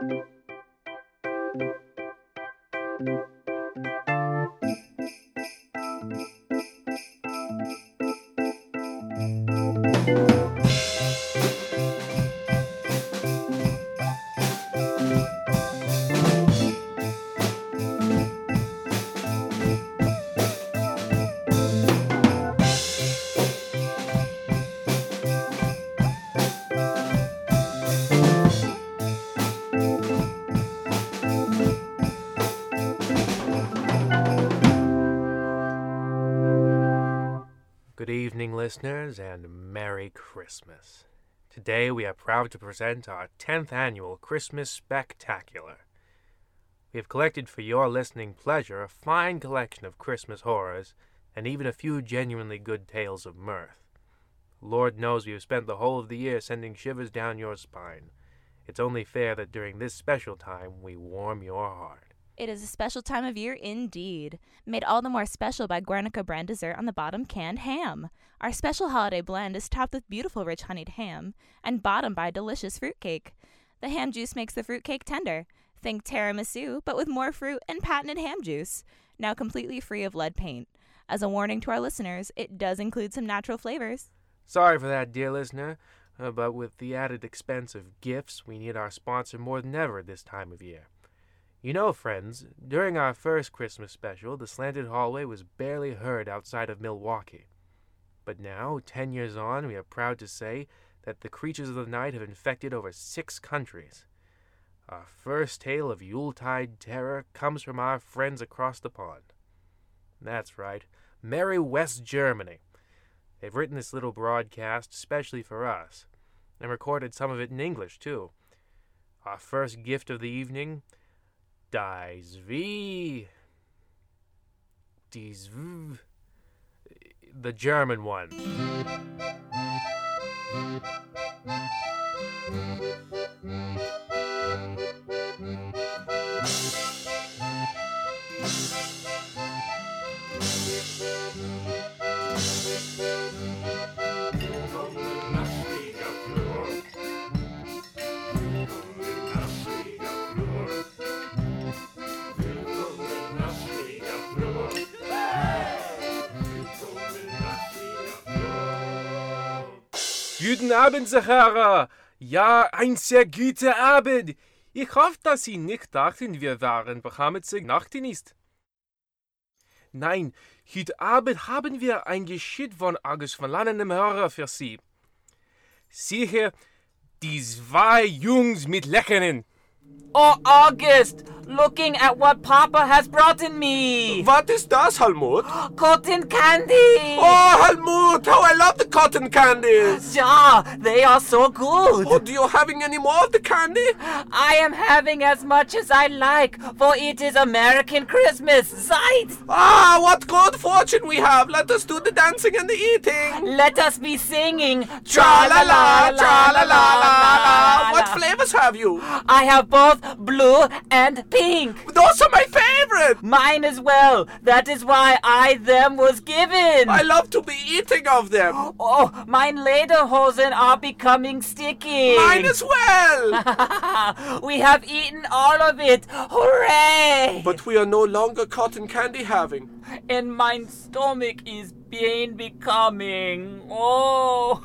Good listeners, and Merry Christmas. Today we are proud to present our 10th annual Christmas Spectacular. We have collected for your listening pleasure a fine collection of Christmas horrors and even a few genuinely good tales of mirth. Lord knows we have spent the whole of the year sending shivers down your spine. It's only fair that during this special time we warm your heart. It is a special time of year indeed, made all the more special by Guernica brand dessert on the bottom canned ham. Our special holiday blend is topped with beautiful rich honeyed ham and bottomed by delicious fruitcake. The ham juice makes the fruitcake tender. Think tiramisu, but with more fruit and patented ham juice, now completely free of lead paint. As a warning to our listeners, it does include some natural flavors. Sorry for that, dear listener, uh, but with the added expense of gifts, we need our sponsor more than ever this time of year. You know, friends, during our first Christmas special, the slanted hallway was barely heard outside of Milwaukee. But now, ten years on, we are proud to say that the creatures of the night have infected over six countries. Our first tale of Yuletide terror comes from our friends across the pond. That's right, Merry West Germany. They've written this little broadcast specially for us, and recorded some of it in English, too. Our first gift of the evening Dies wie Dies v the German one. Guten Abend, Sahara. Ja, ein sehr guter Abend. Ich hoffe, dass Sie nicht dachten, wir waren beheimatet Nachtdienst. Nein, heute Abend haben wir ein Geschicht von August von Lannem Hörer für Sie. Sicher, die zwei Jungs mit Lächeln. Oh, August, looking at what Papa has brought in me. What is das, Helmut? Cotton candy. Oh, Helmut, how I love the cotton candies. Yeah, they are so good. Oh, do you having any more of the candy? I am having as much as I like, for it is American Christmas. Sight! Ah, what good fortune we have. Let us do the dancing and the eating. Let us be singing. Tra la la, tra la la la la. What flavors have you? I have both blue and pink. Those are my favorite. Mine as well. That is why I them was given. I love to be eating of them. Oh, mine lederhosen are becoming sticky. Mine as well. we have eaten all of it. Hooray! But we are no longer cotton candy having. and mine stomach is pain becoming. Oh.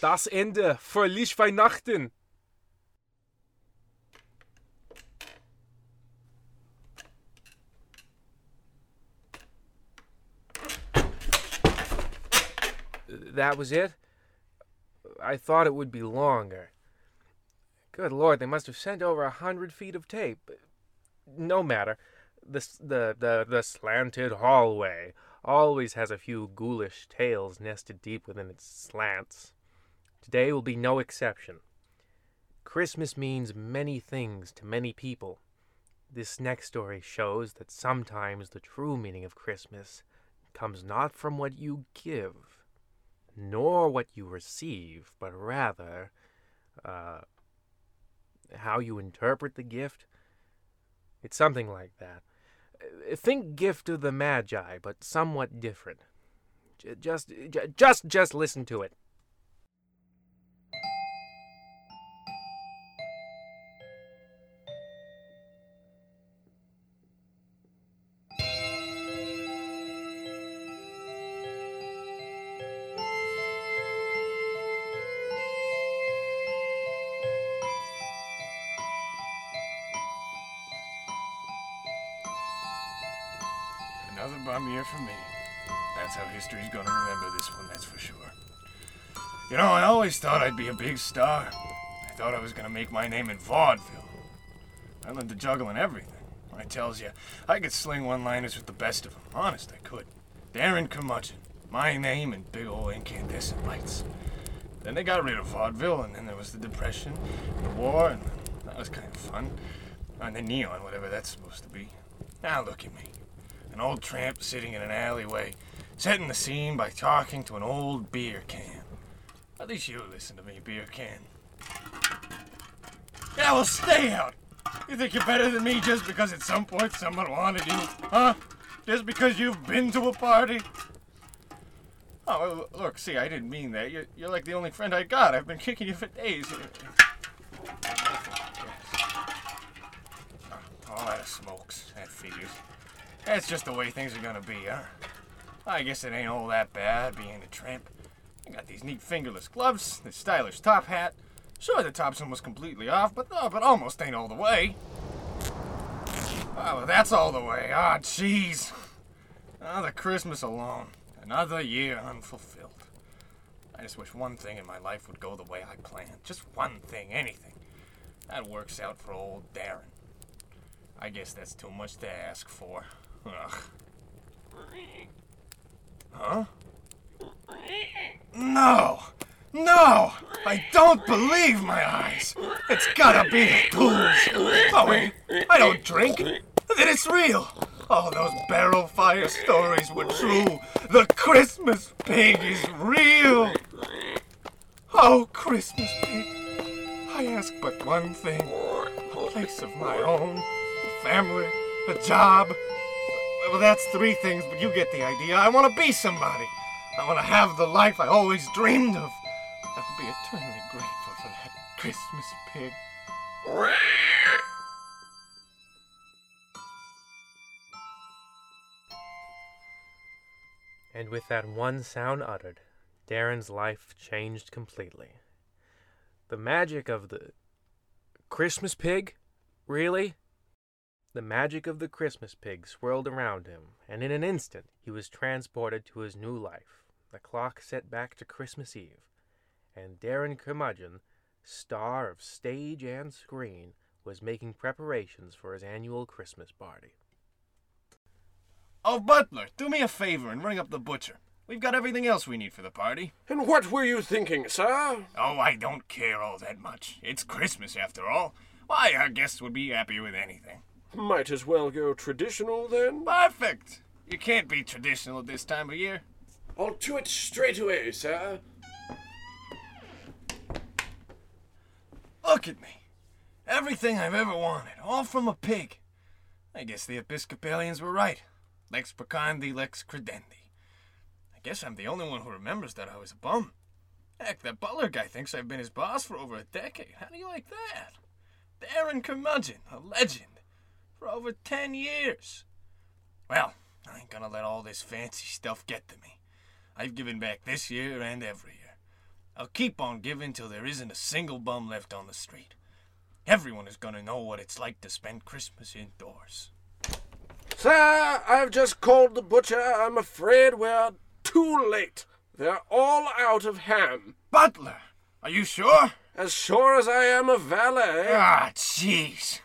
Das Ende. Fröhlich Weihnachten. That was it? I thought it would be longer. Good lord, they must have sent over a hundred feet of tape. No matter. The, the, the, the slanted hallway always has a few ghoulish tales nested deep within its slants. Today will be no exception. Christmas means many things to many people. This next story shows that sometimes the true meaning of Christmas comes not from what you give, nor what you receive, but rather uh, how you interpret the gift. It's something like that. Uh, Think gift of the Magi, but somewhat different. Just, just, just listen to it. Bum year for me. That's how history's gonna remember this one, that's for sure. You know, I always thought I'd be a big star. I thought I was gonna make my name in vaudeville. I learned to juggle and everything. I tells you, I could sling one-liners with the best of them. Honest, I could. Darren Curmudgeon. My name and big old incandescent lights. Then they got rid of vaudeville, and then there was the Depression, the war, and that was kind of fun. And then neon, whatever that's supposed to be. Now look at me. An old tramp sitting in an alleyway, setting the scene by talking to an old beer can. At least you listen to me, beer can. Yeah, well, stay out. You think you're better than me just because at some point someone wanted you, huh? Just because you've been to a party? Oh, look, see, I didn't mean that. You're, you're like the only friend I got. I've been kicking you for days. Ah, all that smokes. That figures. That's just the way things are gonna be, huh? I guess it ain't all that bad being a tramp. I got these neat fingerless gloves, this stylish top hat. Sure, the top's almost completely off, but oh, but almost ain't all the way. Oh, that's all the way. Ah, jeez. Another Christmas alone. Another year unfulfilled. I just wish one thing in my life would go the way I planned. Just one thing, anything. That works out for old Darren. I guess that's too much to ask for. Ugh. Huh? No! No! I don't believe my eyes! It's gotta be the booze! Oh, I don't drink! Then it's real! All those barrel fire stories were true! The Christmas pig is real! Oh, Christmas pig! I ask but one thing a place of my own, a family, a job. Well, that's three things, but you get the idea. I want to be somebody. I want to have the life I always dreamed of. I will be eternally grateful for that Christmas pig. And with that one sound uttered, Darren's life changed completely. The magic of the Christmas pig? Really? The magic of the Christmas pig swirled around him, and in an instant he was transported to his new life. The clock set back to Christmas Eve, and Darren Curmudgeon, star of stage and screen, was making preparations for his annual Christmas party. Oh, Butler, do me a favor and ring up the butcher. We've got everything else we need for the party. And what were you thinking, sir? Oh, I don't care all that much. It's Christmas after all. Why, our guests would be happy with anything. Might as well go traditional then. Perfect! You can't be traditional at this time of year. I'll to it straight away, sir. Look at me. Everything I've ever wanted, all from a pig. I guess the Episcopalians were right. Lex precandi, lex credendi. I guess I'm the only one who remembers that I was a bum. Heck, that Butler guy thinks I've been his boss for over a decade. How do you like that? Darren Curmudgeon, a legend, for over ten years. Well, I ain't gonna let all this fancy stuff get to me. I've given back this year and every year. I'll keep on giving till there isn't a single bum left on the street. Everyone is gonna know what it's like to spend Christmas indoors. Sir, I've just called the butcher. I'm afraid we're too late. They're all out of ham. Butler, are you sure? As sure as I am a valet. Ah, jeez.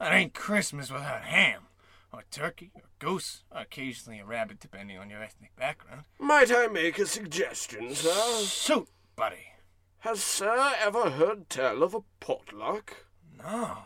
That ain't Christmas without ham. Or turkey, or goose, or occasionally a rabbit, depending on your ethnic background. Might I make a suggestion, sir? Shoot, buddy. Has Sir ever heard tell of a potluck? No.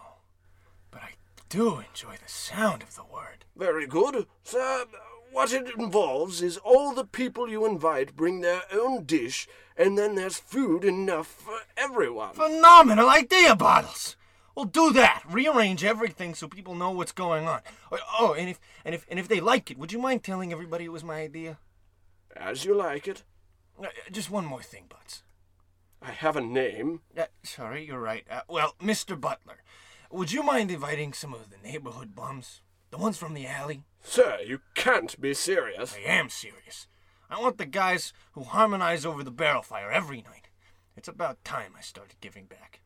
But I do enjoy the sound of the word. Very good. Sir, what it involves is all the people you invite bring their own dish, and then there's food enough for everyone. Phenomenal idea, Bottles! We'll do that. Rearrange everything so people know what's going on. Oh, Oh, and if and if and if they like it, would you mind telling everybody it was my idea? As you like it. Uh, just one more thing, Butts. I have a name. Uh, sorry, you're right. Uh, well, Mr. Butler, would you mind inviting some of the neighborhood bums? The ones from the alley? Sir, you can't be serious. I am serious. I want the guys who harmonize over the barrel fire every night. It's about time I started giving back.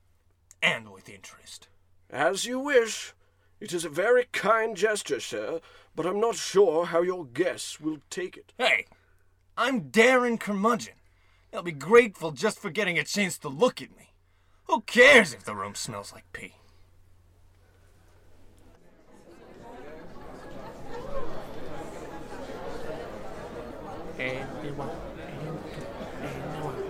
And with interest. As you wish. It is a very kind gesture, sir, but I'm not sure how your guests will take it. Hey, I'm Darren Curmudgeon. They'll be grateful just for getting a chance to look at me. Who cares if the room smells like pee? And one, and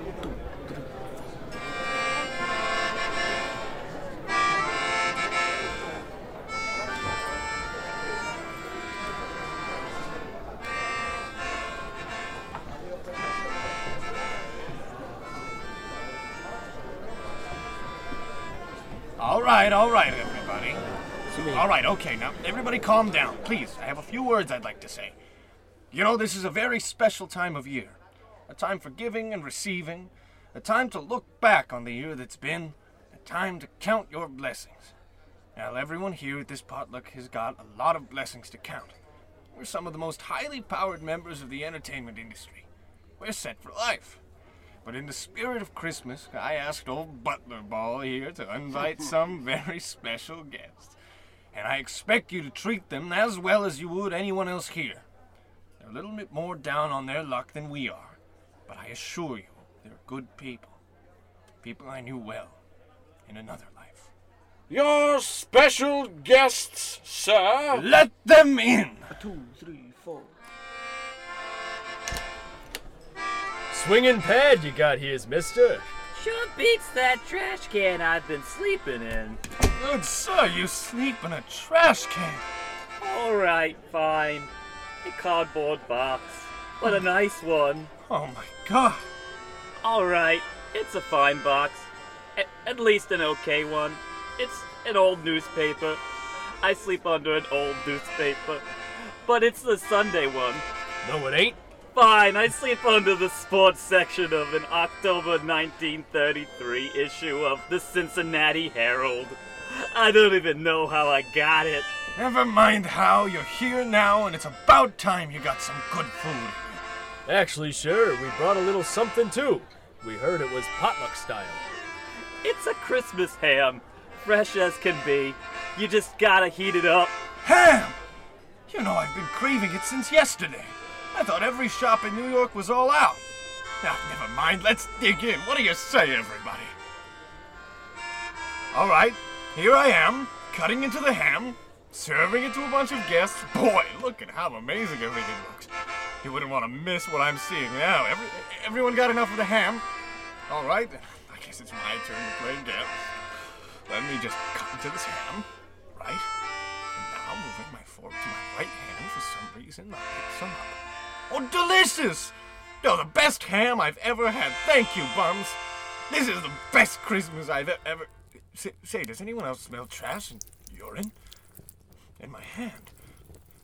right, all right, everybody. All right, okay, now everybody calm down. Please, I have a few words I'd like to say. You know, this is a very special time of year. A time for giving and receiving. A time to look back on the year that's been. A time to count your blessings. Now, everyone here at this potluck has got a lot of blessings to count. We're some of the most highly powered members of the entertainment industry. We're set for life. But in the spirit of Christmas, I asked old Butler Ball here to invite some very special guests. And I expect you to treat them as well as you would anyone else here. They're a little bit more down on their luck than we are, but I assure you, they're good people. People I knew well in another life. Your special guests, sir. Let them in! Two, three, four. Swinging pad you got here's mister. Sure beats that trash can I've been sleeping in. Good sir, you sleep in a trash can. Alright, fine. A cardboard box, What a nice one. Oh my god. Alright, it's a fine box. A- at least an okay one. It's an old newspaper. I sleep under an old newspaper. But it's the Sunday one. No, it ain't. Fine, I sleep under the sports section of an October 1933 issue of the Cincinnati Herald. I don't even know how I got it. Never mind how, you're here now, and it's about time you got some good food. Actually, sure, we brought a little something too. We heard it was potluck style. It's a Christmas ham, fresh as can be. You just gotta heat it up. Ham! You know, I've been craving it since yesterday. I thought every shop in New York was all out. Now, never mind, let's dig in. What do you say, everybody? All right, here I am, cutting into the ham, serving it to a bunch of guests. Boy, look at how amazing everything looks. You wouldn't want to miss what I'm seeing now. Every, everyone got enough of the ham? All right, I guess it's my turn to play games. Let me just cut into this ham, right? And now moving my fork to my right hand for some reason, I pick some up. Oh, delicious! You're the best ham I've ever had. Thank you, bums. This is the best Christmas I've ever. Say, say does anyone else smell trash and urine? In my hand.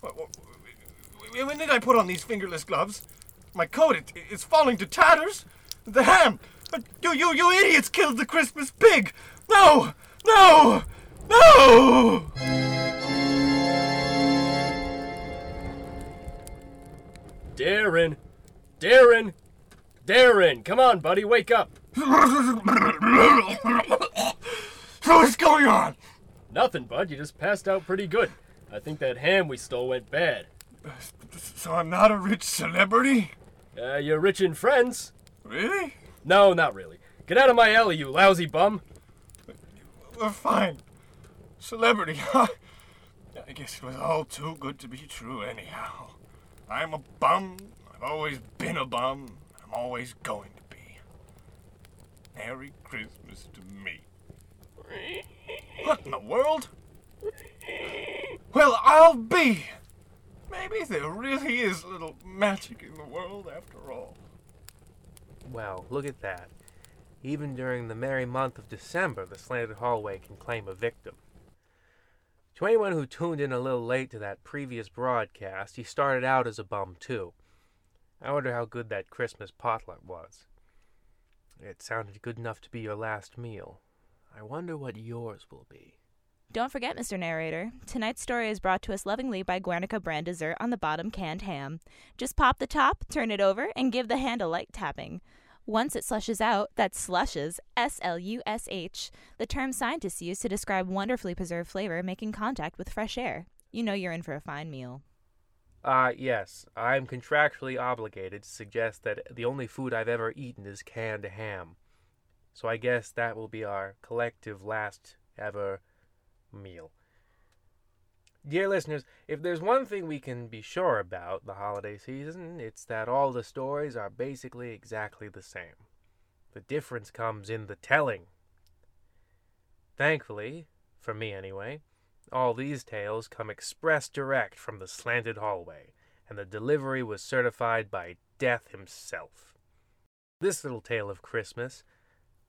What, what, when did I put on these fingerless gloves? My coat, it, it's falling to tatters. The ham! You, you, you idiots killed the Christmas pig! No! No! No! Darren! Darren! Darren! Come on, buddy, wake up! What's going on? Nothing, bud, you just passed out pretty good. I think that ham we stole went bad. So I'm not a rich celebrity? Uh, you're rich in friends. Really? No, not really. Get out of my alley, you lousy bum. We're fine. Celebrity, huh? I guess it was all too good to be true, anyhow. I'm a bum. I've always been a bum. I'm always going to be. Merry Christmas to me. What in the world? Well, I'll be. Maybe there really is a little magic in the world after all. Well, look at that. Even during the merry month of December, the slanted hallway can claim a victim. To anyone who tuned in a little late to that previous broadcast, he started out as a bum too. I wonder how good that Christmas potluck was. It sounded good enough to be your last meal. I wonder what yours will be. Don't forget, Mr. Narrator, tonight's story is brought to us lovingly by Guernica brand dessert on the bottom canned ham. Just pop the top, turn it over, and give the hand a light tapping. Once it slushes out, that slushes, S L U S H, the term scientists use to describe wonderfully preserved flavor making contact with fresh air. You know you're in for a fine meal. Ah, uh, yes, I'm contractually obligated to suggest that the only food I've ever eaten is canned ham. So I guess that will be our collective last ever meal. Dear listeners, if there's one thing we can be sure about the holiday season, it's that all the stories are basically exactly the same. The difference comes in the telling. Thankfully, for me anyway, all these tales come express direct from the slanted hallway, and the delivery was certified by Death himself. This little tale of Christmas,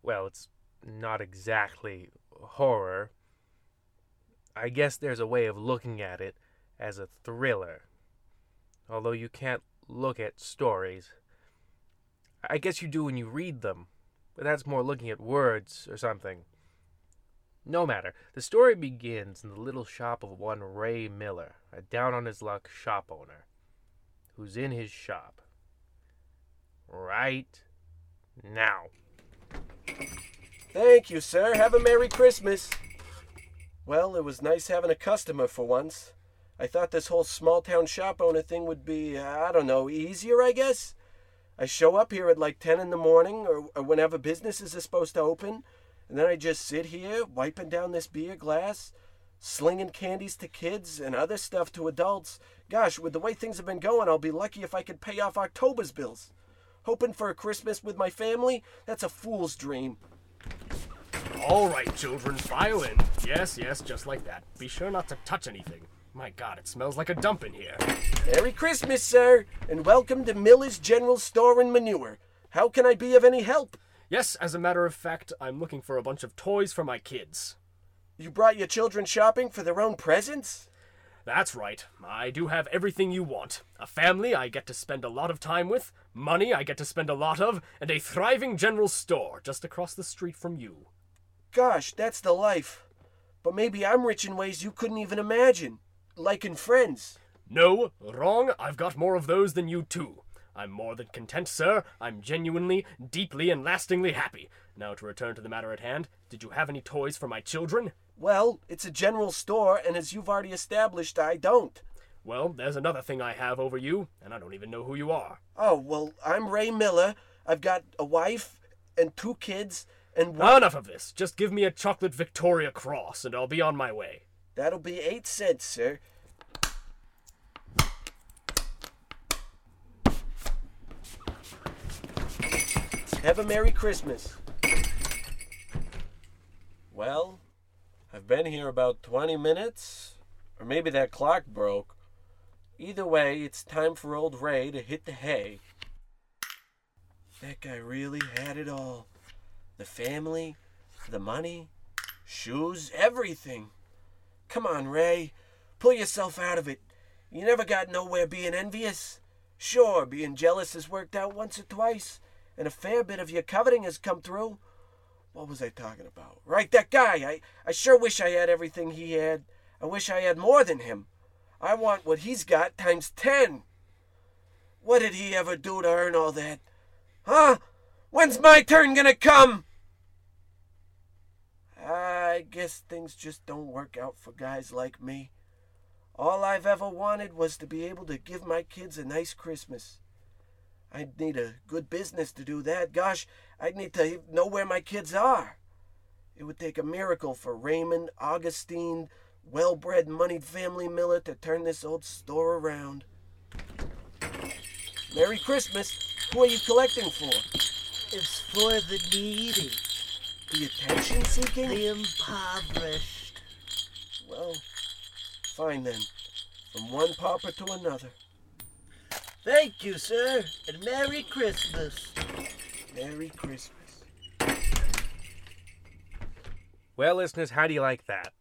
well, it's not exactly horror, I guess there's a way of looking at it as a thriller. Although you can't look at stories. I guess you do when you read them, but that's more looking at words or something. No matter. The story begins in the little shop of one Ray Miller, a down on his luck shop owner, who's in his shop. Right now. Thank you, sir. Have a Merry Christmas. Well, it was nice having a customer for once. I thought this whole small town shop owner thing would be, I don't know, easier, I guess. I show up here at like 10 in the morning or, or whenever businesses are supposed to open, and then I just sit here wiping down this beer glass, slinging candies to kids and other stuff to adults. Gosh, with the way things have been going, I'll be lucky if I could pay off October's bills. Hoping for a Christmas with my family? That's a fool's dream. All right, children, file in. Yes, yes, just like that. Be sure not to touch anything. My god, it smells like a dump in here. Merry Christmas, sir, and welcome to Miller's General Store and Manure. How can I be of any help? Yes, as a matter of fact, I'm looking for a bunch of toys for my kids. You brought your children shopping for their own presents? That's right. I do have everything you want. A family I get to spend a lot of time with, money I get to spend a lot of, and a thriving general store just across the street from you. Gosh, that's the life. But maybe I'm rich in ways you couldn't even imagine. Like in friends. No, wrong. I've got more of those than you too. I'm more than content, sir. I'm genuinely, deeply, and lastingly happy. Now to return to the matter at hand, did you have any toys for my children? Well, it's a general store, and as you've already established, I don't. Well, there's another thing I have over you, and I don't even know who you are. Oh, well, I'm Ray Miller. I've got a wife and two kids, and one... Enough of this. Just give me a chocolate Victoria Cross, and I'll be on my way. That'll be eight cents, sir. Have a Merry Christmas. Well, I've been here about 20 minutes, or maybe that clock broke. Either way, it's time for old Ray to hit the hay. That guy really had it all the family, the money, shoes, everything. Come on, Ray. Pull yourself out of it. You never got nowhere being envious. Sure, being jealous has worked out once or twice, and a fair bit of your coveting has come through. What was I talking about? Right, that guy. I, I sure wish I had everything he had. I wish I had more than him. I want what he's got times ten. What did he ever do to earn all that? Huh? When's my turn gonna come? I guess things just don't work out for guys like me. All I've ever wanted was to be able to give my kids a nice Christmas. I'd need a good business to do that. Gosh, I'd need to know where my kids are. It would take a miracle for Raymond, Augustine, well bred, moneyed family Miller to turn this old store around. Merry Christmas. Who are you collecting for? It's for the needy, The attention seeking? the impoverished. Well, fine then. From one pauper to another. Thank you, sir, and Merry Christmas. Merry Christmas. Well, listeners, how do you like that?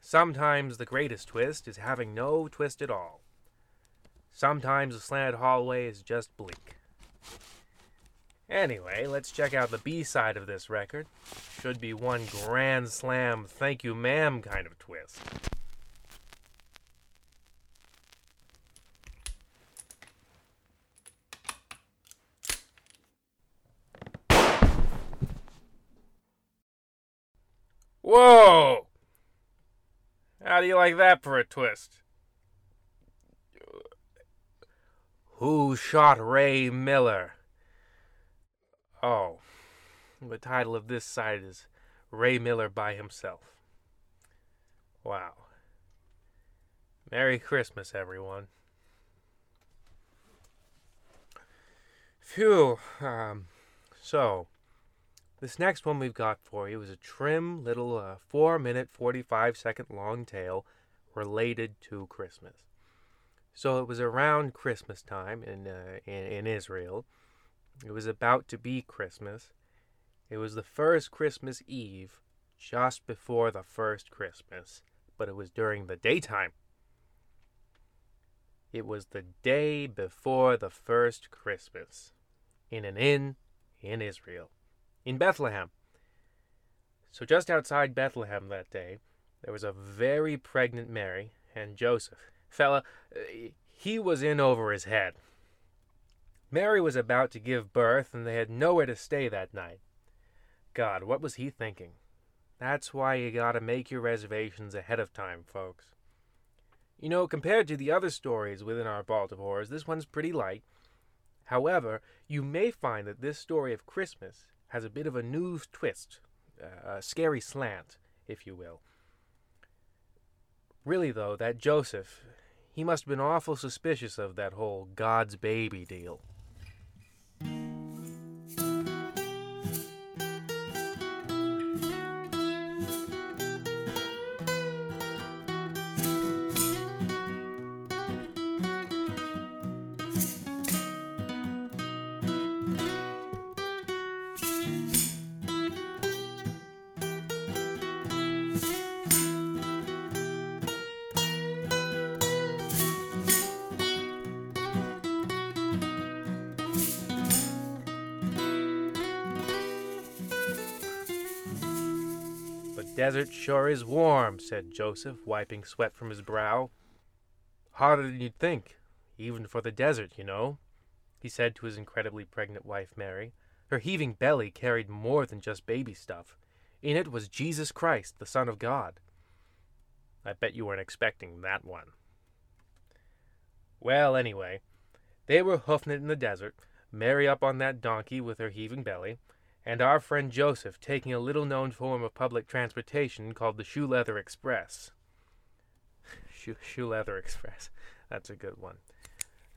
Sometimes the greatest twist is having no twist at all. Sometimes a slanted hallway is just bleak. Anyway, let's check out the B side of this record. Should be one grand slam, thank you, ma'am kind of twist. Whoa! How do you like that for a twist? Who shot Ray Miller? Oh, the title of this side is Ray Miller by himself. Wow. Merry Christmas, everyone. Phew. Um, so, this next one we've got for you is a trim little uh, 4 minute 45 second long tale related to Christmas. So it was around Christmas time in, uh, in in Israel. It was about to be Christmas. It was the first Christmas Eve, just before the first Christmas, but it was during the daytime. It was the day before the first Christmas, in an inn in Israel in Bethlehem. So, just outside Bethlehem that day, there was a very pregnant Mary and Joseph. Fella, uh, he was in over his head. Mary was about to give birth, and they had nowhere to stay that night. God, what was he thinking? That's why you gotta make your reservations ahead of time, folks. You know, compared to the other stories within our Vault of Horrors, this one's pretty light. However, you may find that this story of Christmas has a bit of a new twist, uh, a scary slant, if you will. Really, though, that Joseph, he must have been awful suspicious of that whole God's baby deal. Desert sure is warm, said Joseph, wiping sweat from his brow. Hotter than you'd think, even for the desert, you know, he said to his incredibly pregnant wife, Mary. Her heaving belly carried more than just baby stuff. In it was Jesus Christ, the Son of God. I bet you weren't expecting that one. Well, anyway, they were hoofing it in the desert, Mary up on that donkey with her heaving belly, and our friend Joseph taking a little known form of public transportation called the Shoe Leather Express. Shoe, Shoe Leather Express. That's a good one.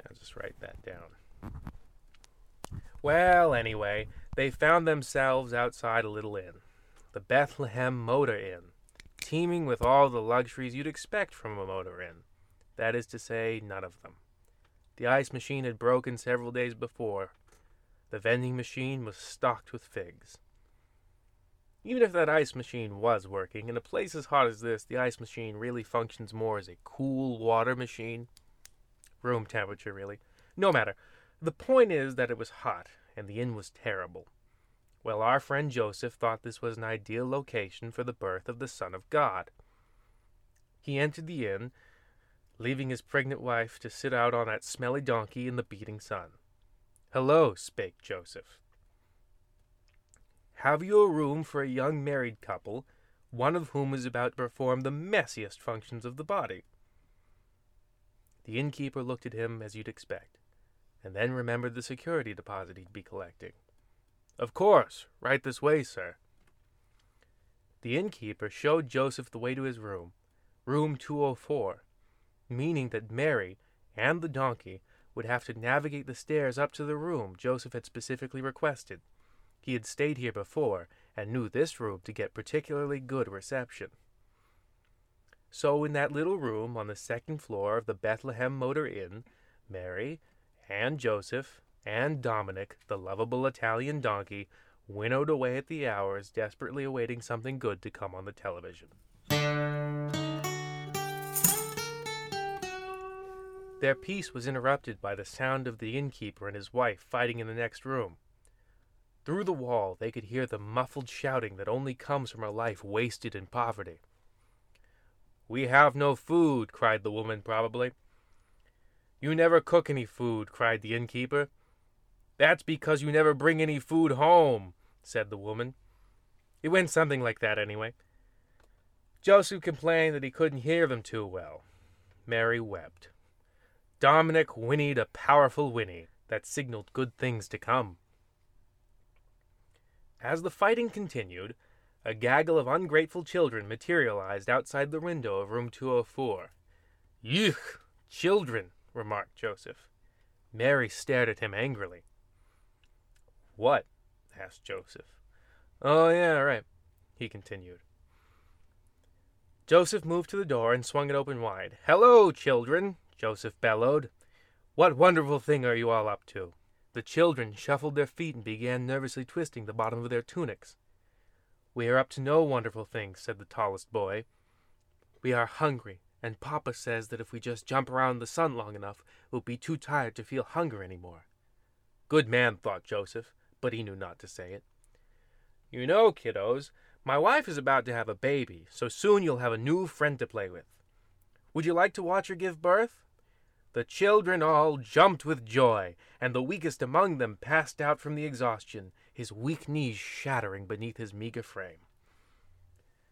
I'll just write that down. Well, anyway, they found themselves outside a little inn, the Bethlehem Motor Inn, teeming with all the luxuries you'd expect from a motor inn. That is to say, none of them. The ice machine had broken several days before, the vending machine was stocked with figs. Even if that ice machine was working, in a place as hot as this, the ice machine really functions more as a cool water machine. Room temperature, really. No matter. The point is that it was hot, and the inn was terrible. Well, our friend Joseph thought this was an ideal location for the birth of the Son of God. He entered the inn, leaving his pregnant wife to sit out on that smelly donkey in the beating sun. Hello, spake Joseph. Have you a room for a young married couple, one of whom is about to perform the messiest functions of the body? The innkeeper looked at him as you'd expect, and then remembered the security deposit he'd be collecting. Of course, right this way, sir. The innkeeper showed Joseph the way to his room, room 204, meaning that Mary and the donkey would have to navigate the stairs up to the room Joseph had specifically requested. He had stayed here before and knew this room to get particularly good reception. So, in that little room on the second floor of the Bethlehem Motor Inn, Mary and Joseph and Dominic, the lovable Italian donkey, winnowed away at the hours, desperately awaiting something good to come on the television. Their peace was interrupted by the sound of the innkeeper and his wife fighting in the next room. Through the wall, they could hear the muffled shouting that only comes from a life wasted in poverty. We have no food, cried the woman, probably. You never cook any food, cried the innkeeper. That's because you never bring any food home, said the woman. It went something like that, anyway. Joseph complained that he couldn't hear them too well. Mary wept. Dominic whinnied a powerful whinny that signaled good things to come. As the fighting continued, a gaggle of ungrateful children materialized outside the window of room 204. Yuck! Children, remarked Joseph. Mary stared at him angrily. What? asked Joseph. Oh, yeah, right, he continued. Joseph moved to the door and swung it open wide. Hello, children, Joseph bellowed. What wonderful thing are you all up to? The children shuffled their feet and began nervously twisting the bottom of their tunics. We are up to no wonderful thing, said the tallest boy. We are hungry, and Papa says that if we just jump around the sun long enough, we'll be too tired to feel hunger any more. Good man, thought Joseph, but he knew not to say it. You know, kiddos, my wife is about to have a baby, so soon you'll have a new friend to play with. Would you like to watch her give birth? The children all jumped with joy, and the weakest among them passed out from the exhaustion, his weak knees shattering beneath his meager frame.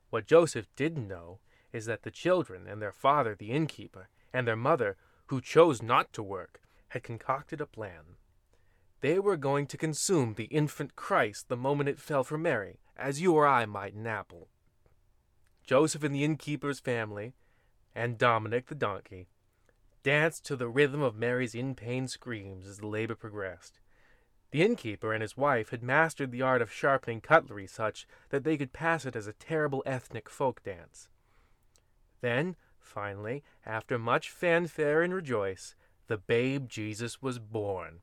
What Joseph didn't know is that the children and their father, the innkeeper, and their mother, who chose not to work, had concocted a plan. They were going to consume the infant Christ the moment it fell from Mary, as you or I might an apple. Joseph and the innkeeper's family, and Dominic the donkey, danced to the rhythm of Mary's in pain screams as the labor progressed. The innkeeper and his wife had mastered the art of sharpening cutlery such that they could pass it as a terrible ethnic folk dance. Then, finally, after much fanfare and rejoice, the babe Jesus was born.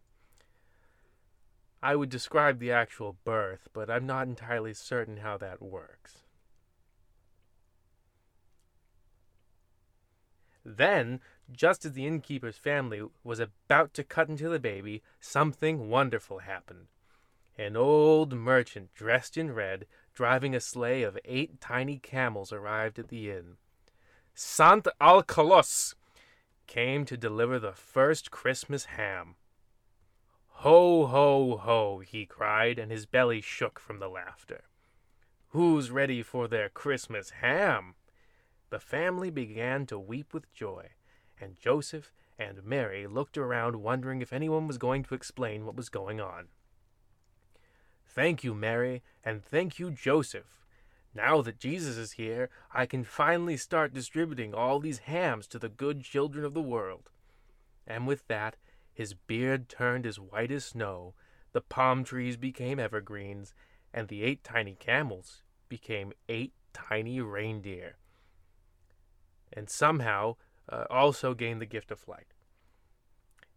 I would describe the actual birth, but I'm not entirely certain how that works. Then, just as the innkeeper's family was about to cut into the baby, something wonderful happened. An old merchant dressed in red, driving a sleigh of eight tiny camels, arrived at the inn. Sant Alkalos came to deliver the first Christmas ham. Ho, ho, ho, he cried, and his belly shook from the laughter. Who's ready for their Christmas ham? The family began to weep with joy, and Joseph and Mary looked around wondering if anyone was going to explain what was going on. Thank you, Mary, and thank you, Joseph. Now that Jesus is here, I can finally start distributing all these hams to the good children of the world. And with that, his beard turned as white as snow, the palm trees became evergreens, and the eight tiny camels became eight tiny reindeer. And somehow uh, also gained the gift of flight.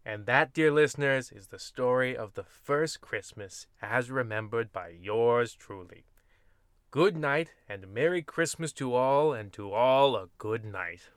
And that, dear listeners, is the story of the first Christmas as remembered by yours truly. Good night and Merry Christmas to all, and to all a good night.